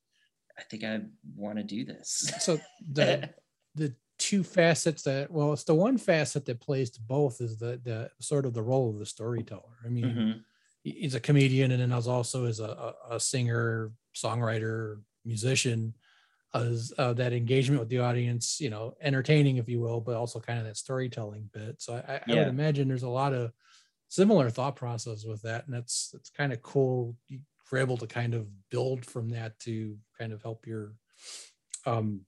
i think i want to do this so the <laughs> the two facets that well, it's the one facet that plays to both is the the sort of the role of the storyteller. I mean, Mhm. he's a comedian and then as also as a, a, singer, songwriter, musician. As uh, that engagement with the audience, you know, entertaining, if you will, but also kind of that storytelling bit. So I, I, I Yeah. would imagine there's a lot of similar thought process with that, and that's that's kind of cool. You're able to kind of build from that to kind of help your um,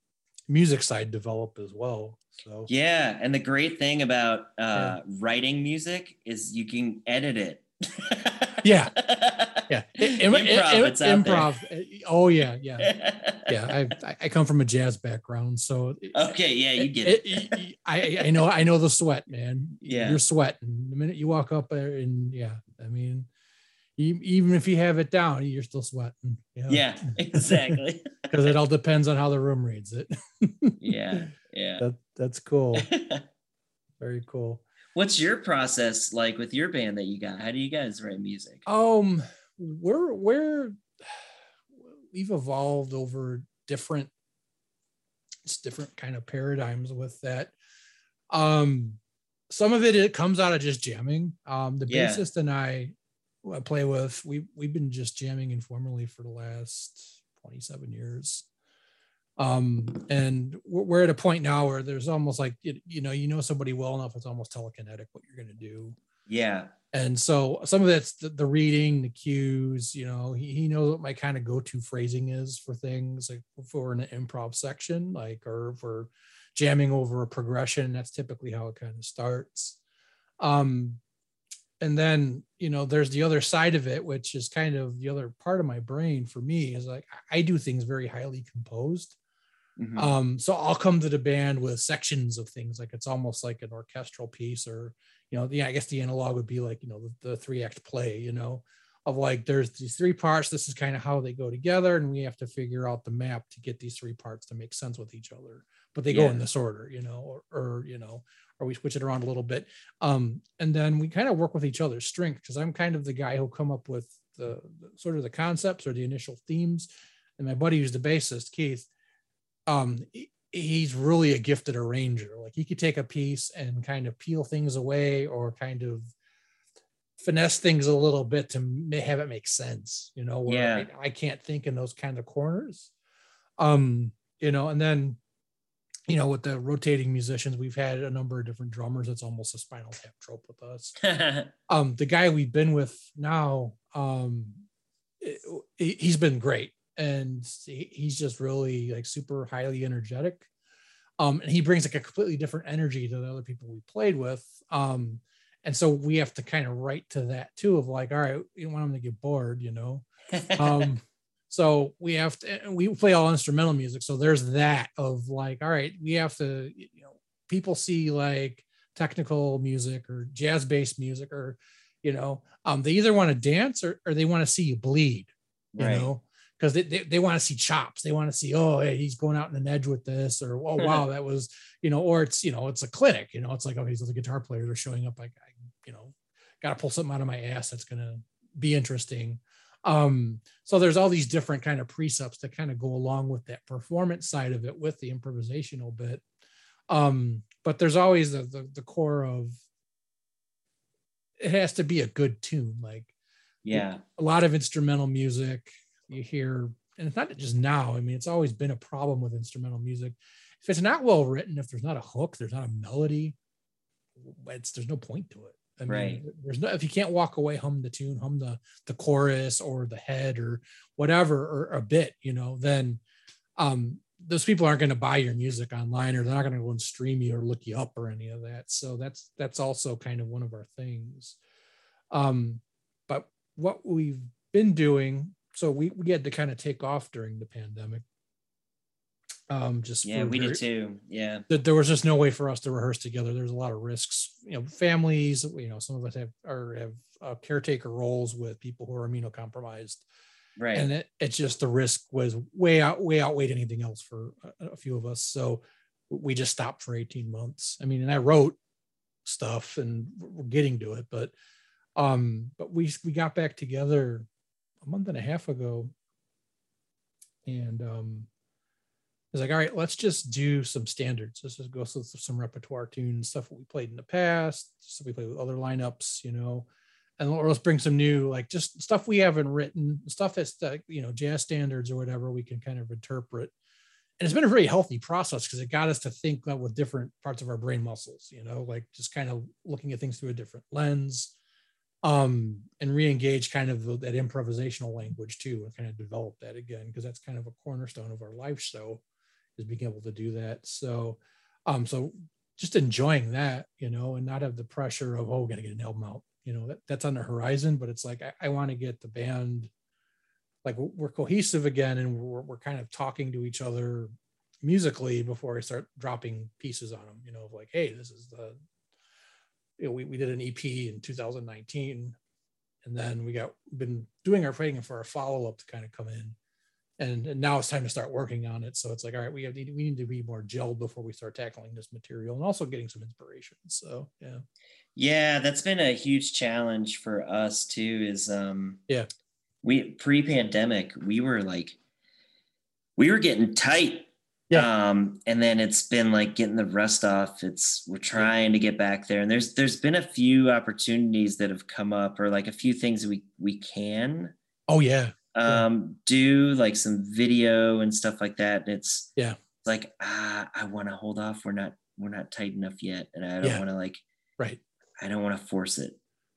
music side develop as well. So yeah and the great thing about uh writing music is you can edit it Yeah. <laughs> yeah, Im- im- improv im- it's improv. Oh yeah, yeah, <laughs> yeah. I I- come from a jazz background, so okay yeah you get it, it- it- I I know I know the sweat, man. Yeah. you're sweating the minute you walk up there, and yeah, I mean, Even if you have it down, you're still sweating. you know? Yeah, <laughs> exactly. <laughs> Because it all depends on how the room reads it. <laughs> yeah, yeah. That, that's cool. Very cool. What's your process like with your band that you got? How do you guys write music? Um, we're we're we've evolved over different it's different kind of paradigms with that. Um, some of it it comes out of just jamming. Um, the Yeah. bassist and I, I play with, we we've been just jamming informally for the last 27 years. Um, and we're, at a point now where there's almost like you, you know you know somebody well enough it's almost telekinetic what you're going to do. Yeah, and so some of that's the, the reading the cues you know he, he knows what my kind of go-to phrasing is for things like for an improv section like or for jamming over a progression that's typically how it kind of starts. Um and then you know there's the other side of it which is kind of the other part of my brain for me is like i do things very highly composed mhm. um so i'll come to the band with sections of things like it's almost like an orchestral piece or you know yeah i guess the analog would be like you know the, the three act play you know of like there's these three parts this is kind of how they go together and we have to figure out the map to get these three parts to make sense with each other but they go in this order you know or, or you know or we switch it around a little bit. Um and then we kind of work with each other's strength because i'm kind of the guy who'll come up with the, the sort of the concepts or the initial themes. And my buddy who's the bassist keith um he- he's really a gifted arranger. Like he could take a piece and kind of peel things away or kind of finesse things a little bit to have it make sense you know where Yeah. I, I can't think in those kind of corners. Um you know and then you know with the rotating musicians we've had a number of different drummers. It's almost a spinal tap trope with us. <laughs> Um the guy we've been with now um it- he- he's been great. And he- he's just really like super highly energetic. Um and he brings like a completely different energy to the other people we played with. Um and so we have to kind of write to that too of like all right you don't want him to get bored you know? <laughs> Um so we have to we play all instrumental music. So there's that of like all right we have to you know people see like technical music or jazz based music or you know um they either want to dance or, or they want to see you bleed you right. know? Because they, they, they want to see chops. They want to see oh hey, he's going out in an edge with this or oh wow that was you know or it's you know it's a clinic you know? It's like okay so the guitar players are showing up like I, you know got to pull something out of my ass that's going to be interesting um so there's all these different kind of precepts that kind of go along with that performance side of it with the improvisational bit. Um but there's always the, the, the core of it has to be a good tune. Like yeah, a lot of instrumental music you hear and it's not just now. I mean it's always been a problem with instrumental music. If it's not well written if there's not a hook there's not a melody it's there's no point to it i mean Right. there's no if you can't walk away hum the tune hum the the chorus or the head or whatever or a bit you know then um those people aren't going to buy your music online or they're not going to go and stream you or look you up or any of that so that's that's also kind of one of our things um but what we've been doing so we, we had to kind of take off during the pandemic um just yeah. We very- did too. Yeah, that there was just no way for us to rehearse together. There's a lot of risks, you know, families, you know, some of us have are have uh, caretaker roles with people who are immunocompromised, right. and it, it's just the risk was way out, way outweighed anything else for a, a few of us. So we just stopped for 18 months. I mean, and I wrote stuff and we're getting to it, but um, but we we got back together a month and a half ago, and um, it's like, all right, let's just do some standards. Let's just go through some repertoire tunes, stuff we played in the past, stuff we played with other lineups, you know, and or let's bring some new, like just stuff we haven't written, stuff that's uh, you know jazz standards or whatever we can kind of interpret. And it's been a very healthy process because it got us to think with different parts of our brain muscles, you know, like just kind of looking at things through a different lens, um, and re-engage kind of that improvisational language too, and kind of develop that again because that's kind of a cornerstone of our life show is being able to do that. So, um, so just enjoying that, you know, and not have the pressure of oh, we gotta get an album out. You know, that, that's on the horizon, but it's like I, I want to get the band like we're cohesive again, and we're we're kind of talking to each other musically before I start dropping pieces on them. You know, of like, hey, this is the you know, we, we did an EP in 2019 and then we got been doing our waiting for a follow up to kind of come in, and, and now it's time to start working on it. So it's like, all right, we have we need to be more gelled before we start tackling this material, and also getting some inspiration. So yeah, Yeah, that's been a huge challenge for us too. Is um Yeah. we pre-pandemic we were like we were getting tight. Yeah. Um, and then it's been like getting the rust off. It's we're trying to get back there, and there's there's been a few opportunities that have come up, or like a few things we we can oh yeah, Yeah. Um do like some video and stuff like that. And it's Yeah. like ah, I want to hold off. We're not we're not tight enough yet, and I don't Yeah. want to like right, I don't want to force it.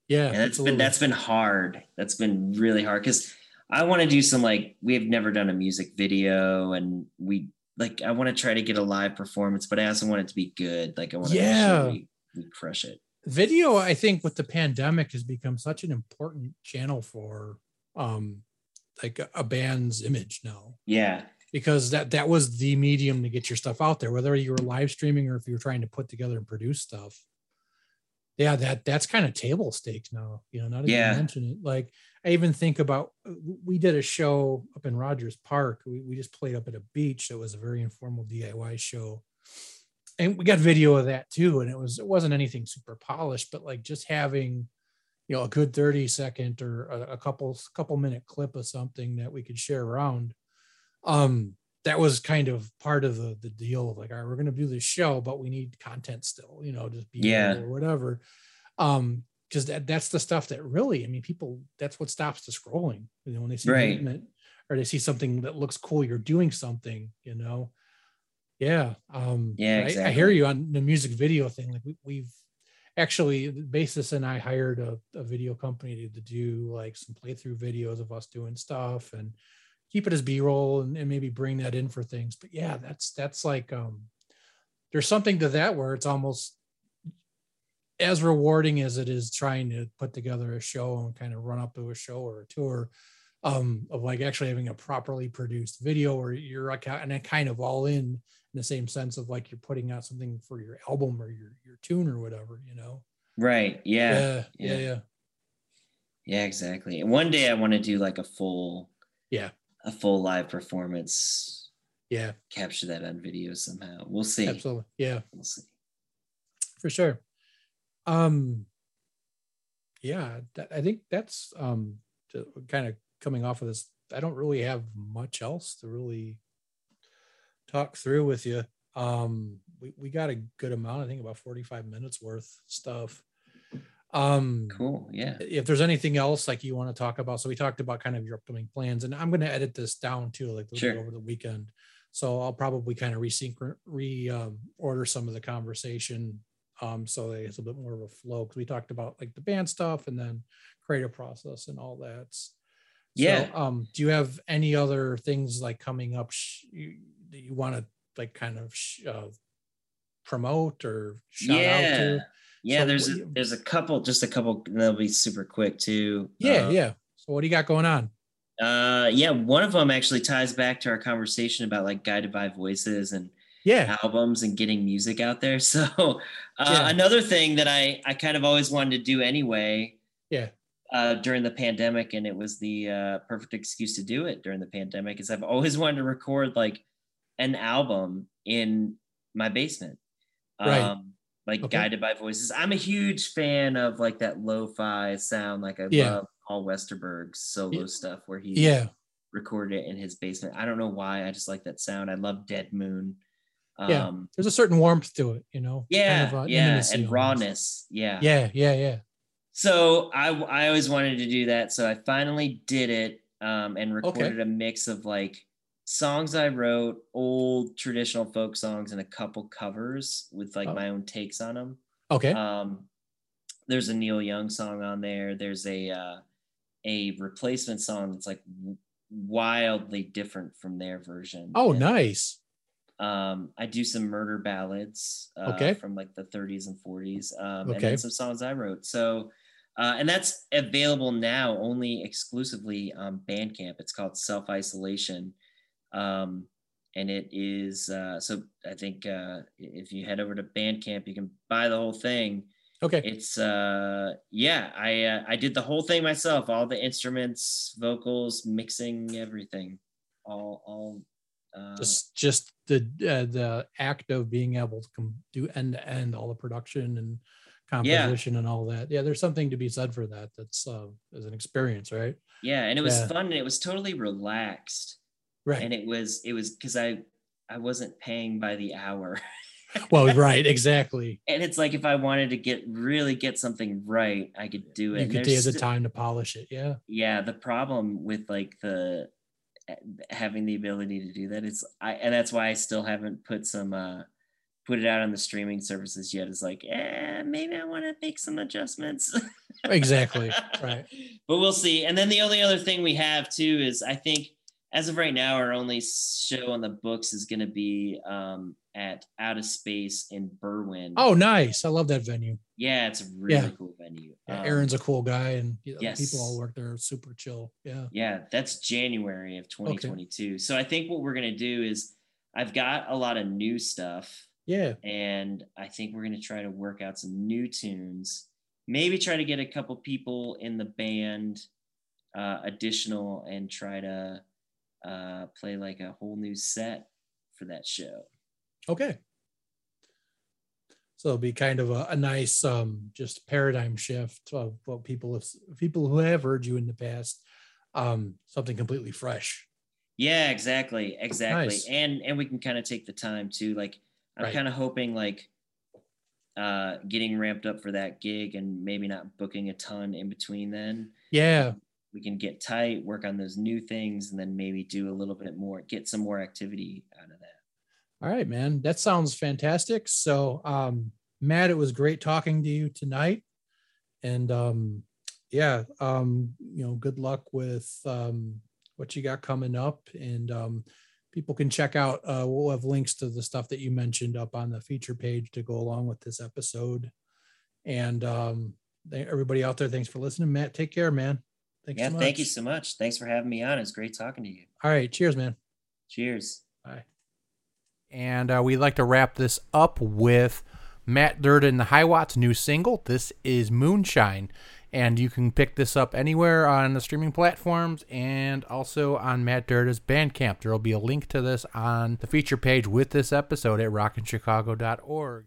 yeah. And that's been that's been hard. That's been really hard because I want to do some like we have never done a music video, and we like I want to try to get a live performance, but I also want it to be good. Like I want to Yeah. we, we crush it. video i think with the pandemic has become such an important channel for um like a, band's image now. Yeah, because that that was the medium to get your stuff out there whether you were live streaming or if you were trying to put together and produce stuff. Yeah that that's kind of table stakes now you know not even Yeah. mention it. Like i even think about we did a show up in rogers park. We, we just played up at a beach that was a very informal diy show. And we got video of that too and it was it wasn't anything super polished but like just having you know a good 30 second or a, a couple couple minute clip of something that we could share around um that was kind of part of the the deal of like all right we're going to do this show but we need content still you know just be Yeah. or whatever um because that that's the stuff that really i mean people that's what stops the scrolling you know when they see Right. movement or they see something that looks cool you're doing something you know yeah um Yeah, I- I, hear you on the music video thing like we, we've actually basis and i hired a, a video company to, to do like some playthrough videos of us doing stuff and keep it as b-roll and, and maybe bring that in for things. But yeah that's that's like um there's something to that where it's almost as rewarding as it is trying to put together a show and kind of run up to a show or a tour um of like actually having a properly produced video where you're like and then kind of all in in the same sense of like you're putting out something for your album or your your tune or whatever you know right. Yeah, yeah yeah yeah. yeah, exactly. And one day I want to do like a full, Yeah. a full live performance. yeah Capture that on video somehow. We'll see. absolutely yeah We'll see. for sure um yeah that, i think that's um to, kind of coming off of this i don't really have much else to really talk through with you um we, we got a good amount i think about 45 minutes worth stuff um Cool. Yeah. if there's anything else like you want to talk about so we talked about kind of your upcoming plans and i'm going to edit this down too like a little bit Sure. over the weekend so i'll probably kind of resync re um, order some of the conversation um so that it's a bit more of a flow because we talked about like the band stuff and then creative process and all that So, Yeah. um do you have any other things like coming up sh- you, that you want to like kind of sh- uh, promote or shout out yeah. to Yeah, So there's a, you- there's a couple, just a couple. and They'll be super quick too. yeah Uh, yeah so what do you got going on Uh, yeah, one of them actually ties back to our conversation about like guided by voices and yeah albums and getting music out there. <laughs> So uh, Yeah. another thing that I I kind of always wanted to do anyway. Yeah. Uh, during the pandemic, and it was the uh, perfect excuse to do it during the pandemic. Is I've always <laughs> wanted to record like an album in my basement. Right. Um, like Okay. guided by voices. I'm a huge fan of like that lo-fi sound. Like I Yeah. love Paul Westerberg's solo Yeah. stuff where he yeah recorded it in his basement. I don't know why. I just like that sound. I love Dead Moon. Yeah. Um, there's a certain warmth to it, you know. yeah, kind of, uh, yeah, and rawness. Yeah. Yeah, yeah, yeah. So I I always wanted to do that. So I finally did it um, and recorded a mix of like songs I wrote, old traditional folk songs, and a couple covers with like Oh. my own takes on them. Okay. Um, there's a Neil Young song on there. There's a uh, a replacement song that's like wildly different from their version. oh, And, nice. Um, I do some murder ballads uh, Okay. from like the 30s and 40s, um, and Okay. then some songs I wrote. So, uh, and that's available now only exclusively on Bandcamp. It's called Self Isolation, um, and it is uh, so. I think uh, if you head over to Bandcamp, you can buy the whole thing. Okay. It's uh yeah, I uh, I did the whole thing myself, all the instruments, vocals, mixing, everything. All all uh just just the uh, the act of being able to com- do end to end all the production and composition and all that. Yeah, there's something to be said for that. That's uh, as an experience, right? yeah, and it was yeah. fun and it was totally relaxed. Right. And it was it was cuz I I wasn't paying by the hour. <laughs> well, right, exactly. and it's like if I wanted to get really get something right, I could do it. You could take the time to polish it. Yeah. yeah the problem with like the eh, having the ability to do that it's i and that's why i still haven't put some uh put it out on the streaming services yet is like eh, maybe i want to make some adjustments Exactly. <laughs> Right. but we'll see and then the only other thing we have too is i think as of right now our only show on the books is going to be um at out of space in berwyn Oh, nice. I love that venue. yeah it's a really Yeah. cool venue Yeah, Um, Aaron's a cool guy, and you know, yes. people all work there super chill. Yeah. Yeah, that's January of 2022. So I think what we're going to do is I've got a lot of new stuff Yeah. and I think we're going to try to work out some new tunes. Maybe try to get a couple people in the band uh, additional and try to uh, play like a whole new set for that show. Okay. So it'll be kind of a, a nice, um, just paradigm shift of what people have, people who have heard you in the past, um, something completely fresh. Yeah, exactly, exactly. Nice. And and we can kind of take the time too. Like I'm Right. kind of hoping like uh getting ramped up for that gig and maybe not booking a ton in between then. Yeah. We can get tight, work on those new things, and then maybe do a little bit more, get some more activity out of that. All right, man. That sounds fantastic. So, um, Matt, it was great talking to you tonight. And um, yeah, um, you know, good luck with um, what you got coming up. And um, people can check out, uh, we'll have links to the stuff that you mentioned up on the feature page to go along with this episode. And um, everybody out there, thanks for listening. Matt, take care, man. Thanks yeah, so much. thank you so much. Thanks for having me on. It's great talking to you. All right. Cheers, man. Cheers. Bye. And uh, we'd like to wrap this up with Matt Derda, the High Watts new single. This is Moonshine. And you can pick this up anywhere on the streaming platforms and also on Matt Derda's Bandcamp. There will be a link to this on the feature page with this episode at rockinchicago.org.